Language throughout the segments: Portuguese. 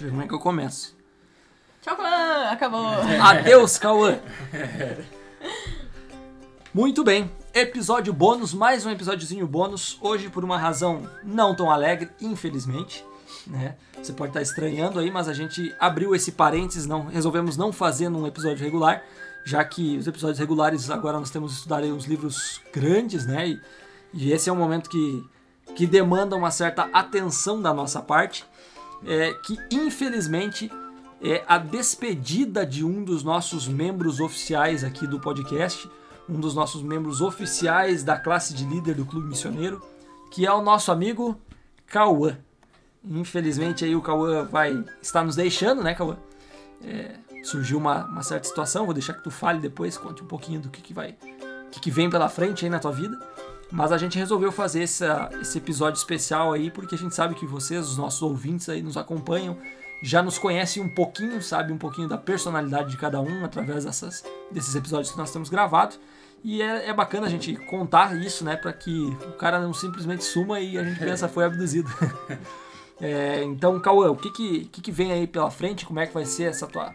Deixa eu ver como é que eu começo. Tchau, Cauã! Acabou! Adeus, Cauã! Muito bem, episódio bônus, mais um episódiozinho bônus. Hoje, por uma razão não tão alegre, infelizmente. Né? Você pode estar estranhando aí, mas a gente abriu esse parênteses, não, resolvemos não fazer num episódio regular, já que os episódios regulares agora nós temos que estudar aí uns livros grandes, né? E, e esse é um momento que, que demanda uma certa atenção da nossa parte, é, que infelizmente é a despedida de um dos nossos membros oficiais aqui do podcast, um dos nossos membros oficiais da classe de líder do Clube Missioneiro, que é o nosso amigo Cauã. Infelizmente aí o Cauã vai estar nos deixando, né, Cauã? É, surgiu uma, uma, certa situação, vou deixar que tu fale depois, conte um pouquinho do que, que vai, que, que vem pela frente aí na tua vida. Mas a gente resolveu fazer essa, esse episódio especial aí porque a gente sabe que vocês, os nossos ouvintes aí, nos acompanham, já nos conhecem um pouquinho, sabe um pouquinho da personalidade de cada um através dessas, desses episódios que nós temos gravado. E é, é bacana a gente contar isso, né, para que o cara não simplesmente suma e a gente pensa foi abduzido. é, então, Cauã, o que que, que que vem aí pela frente? Como é que vai ser essa tua,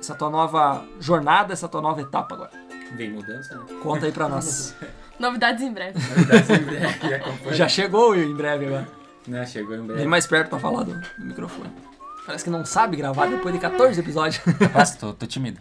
essa tua nova jornada, essa tua nova etapa agora? Vem mudança, né? Conta aí pra nós. Novidades em breve. Novidades em breve, acompanha. Já chegou em breve agora. Né, chegou em breve. Vem mais perto pra falar do, do microfone. Parece que não sabe gravar depois de 14 episódios. Rapaz, tô, tô tímido.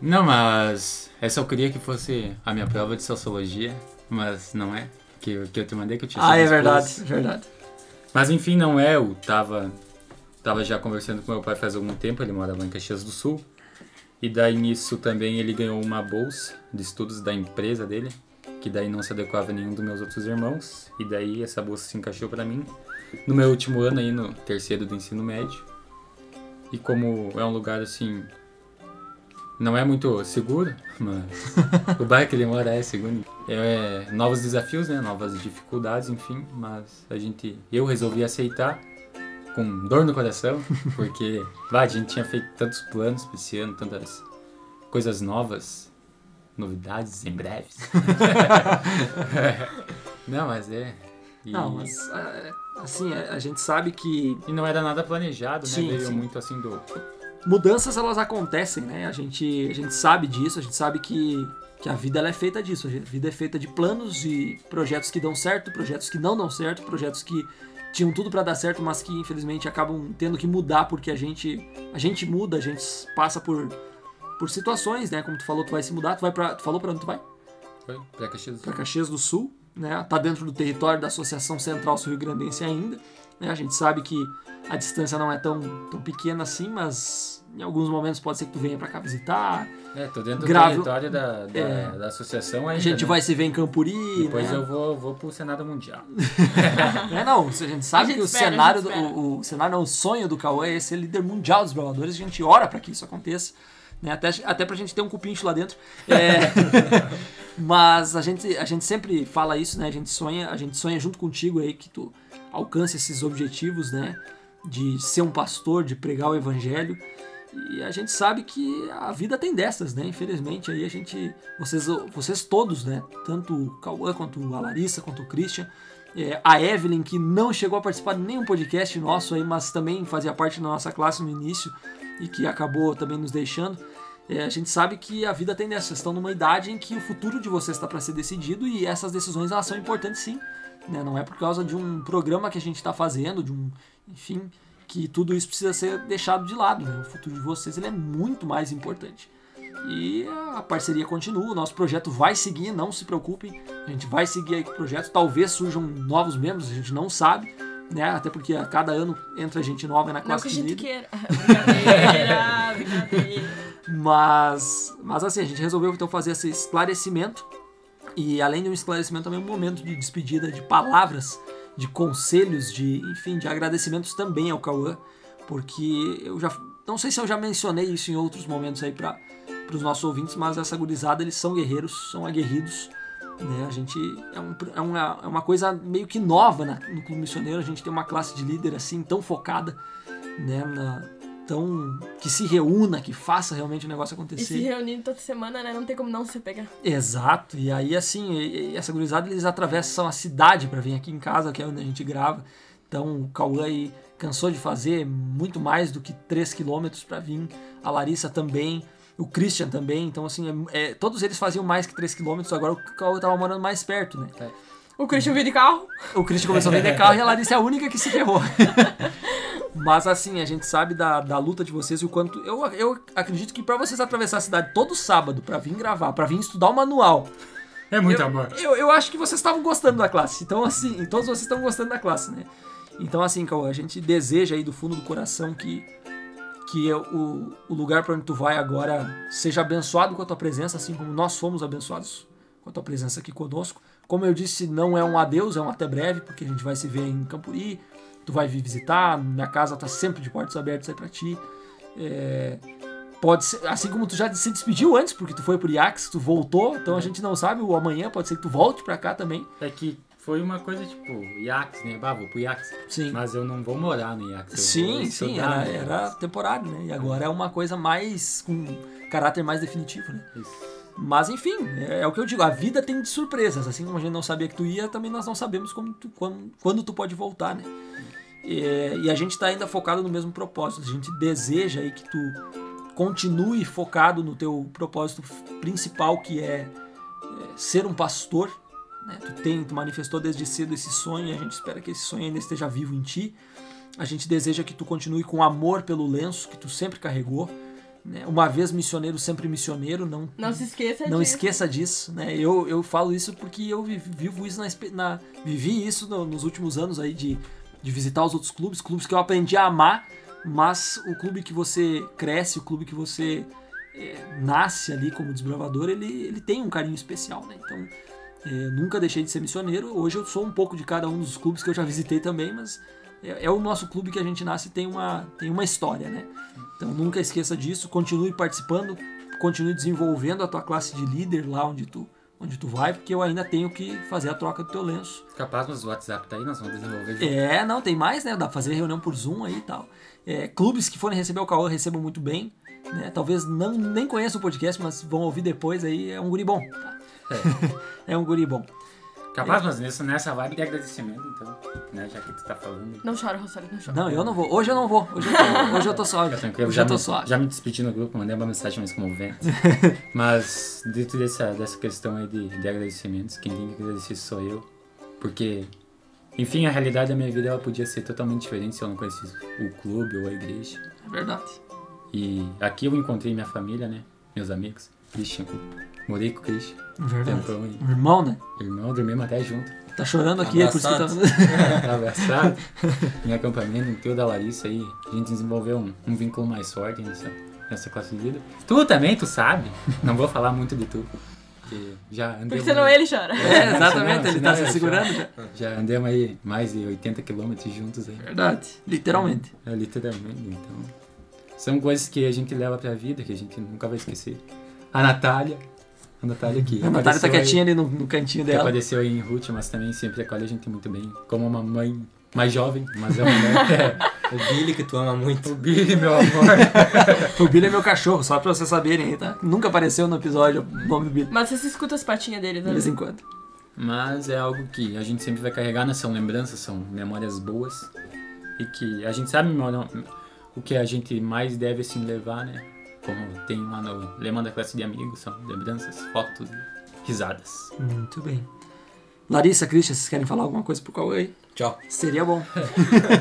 Não, mas essa eu queria que fosse a minha prova de sociologia, mas não é. Que, que eu te mandei que eu tinha ah, é verdade, é verdade. Mas enfim, não é. Eu tava, tava já conversando com meu pai faz algum tempo, ele morava em Caxias do Sul. E daí nisso também ele ganhou uma bolsa de estudos da empresa dele, que daí não se adequava a nenhum dos meus outros irmãos. E daí essa bolsa se encaixou para mim no meu último ano aí, no terceiro do ensino médio. E como é um lugar assim. Não é muito seguro, mas o bairro que ele mora é seguro. É, novos desafios, né? Novas dificuldades, enfim. Mas a gente. Eu resolvi aceitar com dor no coração, porque bah, a gente tinha feito tantos planos para esse ano, tantas coisas novas, novidades em breves. Não, mas é. E, Não, mas é, assim, a gente sabe que e não era nada planejado, né? Sim, Veio sim. muito assim do. mudanças elas acontecem, né? A gente, a gente sabe disso, a gente sabe que, que a vida ela é feita disso. A vida é feita de planos e projetos que dão certo, projetos que não dão certo, projetos que tinham tudo pra dar certo, mas que infelizmente acabam tendo que mudar porque a gente a gente muda, a gente passa por por situações, né? Como tu falou, tu vai se mudar, tu vai para, tu falou pra onde tu vai? Foi? Pra Caxias do para. Caxias do Sul, né? Tá dentro do território da Associação Central Sul Rio Grandense ainda. Né? A gente sabe que a distância não é tão, tão pequena assim, mas em alguns momentos pode ser que tu venha para cá visitar. É, tô dentro Grave- do território da, da, É. da associação A ainda. gente né? vai se ver em Campuri. Depois né? eu vou, vou pro Senado Mundial. É, não, a gente sabe A gente que o espera, a cenário, do, o, o cenário, não, o sonho do Cauã é ser líder mundial dos bravadores. A gente ora para que isso aconteça, né? Até, até pra gente ter um cupincho lá dentro. É, mas a gente, a gente sempre fala isso, né? A gente sonha, a gente sonha junto contigo aí que tu alcance esses objetivos, né? De ser um pastor, de pregar o evangelho. E a gente sabe que a vida tem dessas, né? Infelizmente, aí a gente. Vocês, vocês todos, né? Tanto o Cauã quanto a Larissa, quanto o Christian, é, a Evelyn, que não chegou a participar de nenhum podcast nosso aí, mas também fazia parte da nossa classe no início e que acabou também nos deixando. É, a gente sabe que a vida tem dessas. Vocês estão numa idade em que o futuro de vocês está para ser decidido e essas decisões elas são importantes sim. né? Não é por causa de um programa que a gente está fazendo, de um. Enfim, que tudo isso precisa ser deixado de lado. né? O futuro de vocês ele é muito mais importante. E a parceria continua, o nosso projeto vai seguir, não se preocupem. A gente vai seguir aí com o projeto. Talvez surjam novos membros, a gente não sabe, né? Até porque a cada ano entra gente nova na Não classe que a gente queira. Brincadeira, brincadeira. Mas, mas assim, a gente resolveu então fazer esse esclarecimento. E além de um esclarecimento, também um momento de despedida, de palavras, de conselhos, de enfim, de agradecimentos também ao Cauã. Porque eu já. Não sei se eu já mencionei isso em outros momentos aí para os nossos ouvintes, mas essa gurizada, eles são guerreiros, são aguerridos. Né? A gente é, um, é, uma, é uma coisa meio que nova na- no Clube Missioneiro, a gente tem uma classe de líder assim, tão focada, né? Na, tão, que se reúna, que faça realmente o negócio E se acontecer. reunindo toda semana, né? Não tem como não se pegar. Exato, e aí assim, essa gurizada eles atravessam a cidade para vir aqui em casa, que é onde a gente grava. Então o Cauã aí cansou de fazer muito mais do que 3 km para vir. A Larissa também, o Christian também. Então, assim, é- é, todos eles faziam mais que 3 km. Agora o Cauã tava morando mais perto, né? O Christian veio de carro. O Christian começou a vender carro e a Larissa é a única que se ferrou. Mas assim, a gente sabe da, da luta de vocês e o quanto. Eu, eu acredito que pra vocês atravessar a cidade todo sábado pra vir gravar, pra vir estudar o manual. É muito eu, amor. Eu, eu acho que vocês estavam gostando da classe. Então, assim, todos vocês estão gostando da classe, né? Então, assim, Cauã, a gente deseja aí do fundo do coração que, que o, o lugar pra onde tu vai agora seja abençoado com a tua presença, assim como nós fomos abençoados com a tua presença aqui conosco. Como eu disse, não é um adeus, é um até breve, porque a gente vai se ver em Campuri, tu vai vir visitar, minha casa tá sempre de portas abertas aí pra ti. É, pode ser, assim como tu já se despediu antes, porque tu foi pro Iax, tu voltou, então a gente não sabe, o amanhã pode ser que tu volte pra cá também. É que foi uma coisa tipo, Iax, né? Bah, vou pro Iax. Sim. Mas eu não vou morar no Iax. Sim, sim, era, era temporário, né? E agora é uma coisa mais com caráter mais definitivo, né? Isso. Mas enfim, é, é o que eu digo, a vida tem de surpresas. Assim como a gente não sabia que tu ia, também nós não sabemos como tu- quando, quando tu pode voltar, né? É, e a gente tá ainda focado no mesmo propósito. A gente deseja aí que tu continue focado no teu propósito principal, que é, é, ser um pastor. Né? Tu, tem, tu manifestou desde cedo esse sonho e a gente espera que esse sonho ainda esteja vivo em ti. A gente deseja que tu continue com amor pelo lenço que tu sempre carregou. Né? Uma vez missioneiro, sempre missioneiro. Não, Não se esqueça não disso. esqueça disso, né? Eu, eu falo isso porque eu vi- vivo isso na, na vivi isso no- nos últimos anos aí de, de visitar os outros clubes, clubes que eu aprendi a amar, mas o clube que você cresce, o clube que você é, nasce ali como desbravador, ele, ele tem um carinho especial, né? Então, é, nunca deixei de ser missioneiro. Hoje eu sou um pouco de cada um dos clubes que eu já visitei também, mas é, é o nosso clube que a gente nasce e tem uma, tem uma história, né? Então nunca esqueça disso, continue participando, continue desenvolvendo a tua classe de líder lá onde tu, onde tu vai, porque eu ainda tenho que fazer a troca do teu lenço. Capaz, mas o WhatsApp tá aí, nós vamos desenvolver junto. É, não, tem mais, né? Dá pra fazer reunião por Zoom aí e tal. É, clubes que forem receber o Cauã recebam muito bem. Né? Talvez não, nem conheçam o podcast, mas vão ouvir depois aí. É um guri bom. tá? É um guri bom. Capaz, mas nessa, nessa vibe de agradecimento, então, né? Já que tu tá falando. Não chora, Rosário, não chora. Não, eu não vou. Hoje eu não vou. Hoje eu tô, hoje eu tô tranquilo, Hoje já eu tô me, já me despedi no grupo, mandei uma mensagem mais comovente. Mas, dentro dessa, dessa questão aí de, de agradecimentos, quem tem que agradecer sou eu. Porque, enfim, a realidade da minha vida ela podia ser totalmente diferente se eu não conhecesse o clube ou a igreja. É verdade. E aqui eu encontrei minha família, né? Meus amigos. Christian, morei com o. É verdade. Tempão aí. Irmão, né? Irmão, dormimos até junto. Tá chorando aqui, é por isso que tá. Tá abraçado. em acampamento, no teu da Larissa aí, a gente desenvolveu um, um vínculo mais forte nessa, nessa classe de vida. Tu também, tu sabe. Não vou falar muito de tu. Porque já andei. Porque senão ele chora. É, exatamente, Senão- ele tá se segurando já. Já andamos aí mais de 80 quilômetros juntos aí. Verdade, literalmente. É, literalmente, então. São coisas que a gente leva pra vida, que a gente nunca vai esquecer. A Natália. A Natália aqui. A Natália tá apareceu aí- quietinha ali no, no cantinho dela. apareceu aí em Ruth, mas também sempre acolhe a gente muito bem. Como uma mãe mais jovem, mas é uma mulher. O Billy que tu ama muito. o Billy, meu amor. O Billy é meu cachorro, só pra vocês saberem aí, tá? Nunca apareceu no episódio o nome do Billy. Mas você escuta as patinhas dele, De né? vez em quando. Mas é algo que a gente sempre vai carregar, né? São lembranças, são memórias boas. E que a gente sabe o que a gente mais deve assim levar, né? Como tem lá no lema da classe de amigos, são lembranças, fotos e risadas. Muito bem. Larissa, Christian, vocês querem falar alguma coisa pro Cauê? Tchau. Seria bom.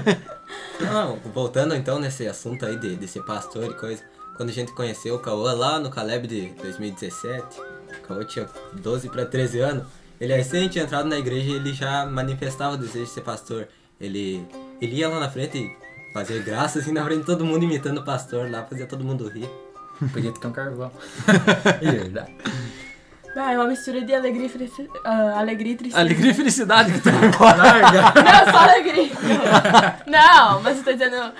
Não, voltando então nesse assunto aí de, de ser pastor e coisa. Quando a gente conheceu o Cauã lá no Caleb de 2017, o Cauã tinha 12 para 13 anos. Ele recém tinha entrado na igreja e ele já manifestava o desejo de ser pastor. Ele, ele ia lá na frente e fazia graça assim na frente de todo mundo imitando o pastor lá, fazia todo mundo rir. Podia ter um carvão. É verdade. Ah, é uma mistura de alegria e felici- ah, alegria e tristeza. Alegria e felicidade que tu vai embora. Não, só alegria. Não, mas eu tô dizendo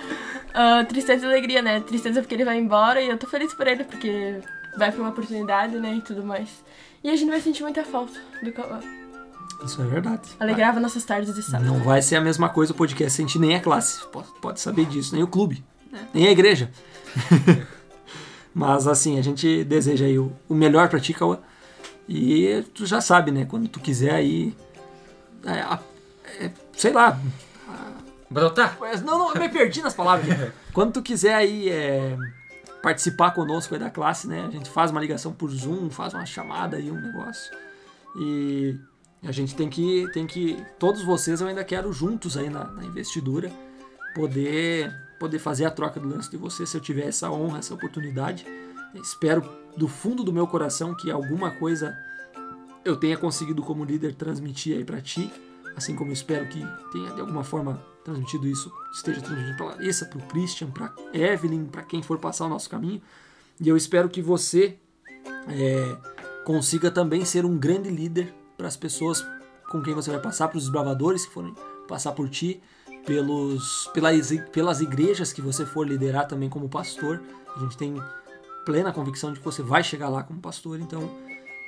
ah, tristeza e alegria, né? Tristeza porque ele vai embora e eu tô feliz por ele porque vai pra uma oportunidade, né? E tudo mais. E a gente vai sentir muita falta do Cauã. Isso é verdade. Alegrava nossas tardes de sábado. Não vai ser a mesma coisa o podcast sentir nem a classe. Pode, pode saber disso, nem o clube, né? nem a igreja. Mas assim, a gente deseja aí o, o melhor pra ti, Cauã. E tu já sabe, né? Quando tu quiser aí. é, é, sei lá. Brotar? Mas Não, não, eu me perdi nas palavras. Quando tu quiser aí é, participar conosco aí da classe, né? A gente faz uma ligação por Zoom, faz uma chamada aí, um negócio. E a gente tem que, tem que, todos vocês eu ainda quero juntos aí na, na investidura, poder, poder fazer a troca do lance de vocês, se eu tiver essa honra, essa oportunidade. Espero do fundo do meu coração que alguma coisa eu tenha conseguido como líder transmitir aí pra ti, assim como espero que tenha de alguma forma transmitido isso, esteja transmitido pra Larissa, pro Christian, pra Evelyn, pra quem for passar o nosso caminho. E eu espero que você é, consiga também ser um grande líder para as pessoas com quem você vai passar, para os desbravadores que forem passar por ti, pelos, pelas, pelas igrejas que você for liderar também como pastor. A gente tem plena convicção de que você vai chegar lá como pastor, então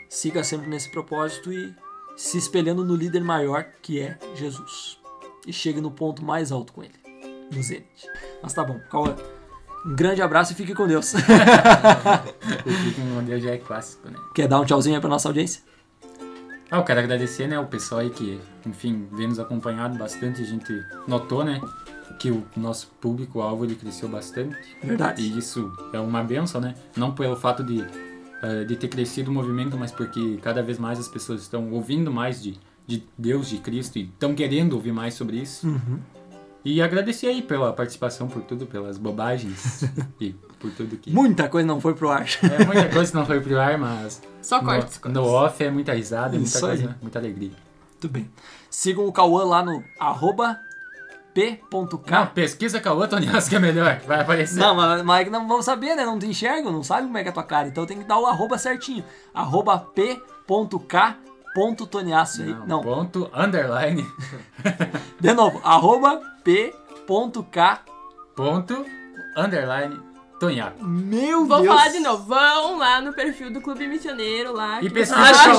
siga sempre nesse propósito e se espelhando no líder maior que é Jesus. E chegue no ponto mais alto com ele, no Zenit. Mas tá bom, Cauã. Um grande abraço e fique com Deus. Fique com Deus já é clássico, né? Quer dar um tchauzinho aí pra nossa audiência? Ah, eu quero agradecer, né, o pessoal aí que, enfim, vem nos acompanhado bastante. A gente notou, né, que o nosso público-alvo ele cresceu bastante. Verdade. E isso é uma benção, né? Não pelo fato de, eh, de ter crescido o movimento, mas porque cada vez mais as pessoas estão ouvindo mais de, de Deus, de Cristo, e estão querendo ouvir mais sobre isso. Uhum. E agradecer aí pela participação, por tudo, pelas bobagens e por tudo que... Muita coisa não foi pro ar. É muita coisa que não foi pro ar, mas Só cortes. no, no off é muita risada, é muita Isso aí. coisa, muita alegria. Muito bem. Sigam o Cauã lá no arroba Não, p.k. pesquisa outra, Tony, que é melhor, vai aparecer. Não, mas, mas é não vamos saber, né? Não te enxergam, não sabe como é que é a tua cara. Então tem que dar o arroba certinho. Arroba p.k.toniaço aí. Não, Ponto, underline, de novo. Arroba p.k. ponto, underline, Tonhaco. Meu Vou Deus. falar de novo. Vão lá no perfil do Clube Missioneiro lá. E que pesquisa achar. acha Vocês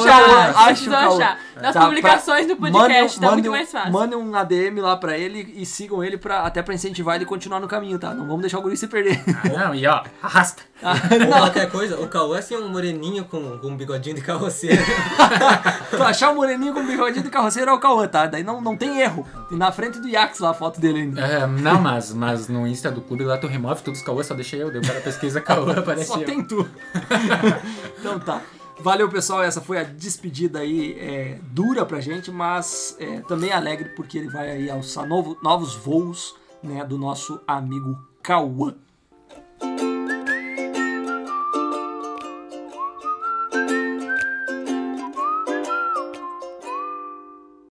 o vão Cauã. achar. Nas Tá, publicações do Mande, podcast, tá mande muito um- mais fácil. Mande um ADM lá pra ele e sigam ele pra, até pra incentivar ele a continuar no caminho, tá? Não vamos deixar o guri se perder. Ah, não, e ó, arrasta. Ou qualquer coisa, o Cauã assim é um moreninho com, com um bigodinho de carroceiro. tu achar o moreninho com bigodinho de carroceiro é o Cauã, tá? Daí não, não tem erro. Tem na frente do Yax lá a foto dele ainda. É, não, mas, mas no Insta do clube lá tu remove todos os Cauã, só deixa eu. Deu para pesquisa Cauã, aparece Só eu. tem tu. então tá. Valeu, pessoal. Essa foi a despedida aí é, dura pra gente, mas é, também alegre porque ele vai aí alçar novo, novos voos né, do nosso amigo Cauã.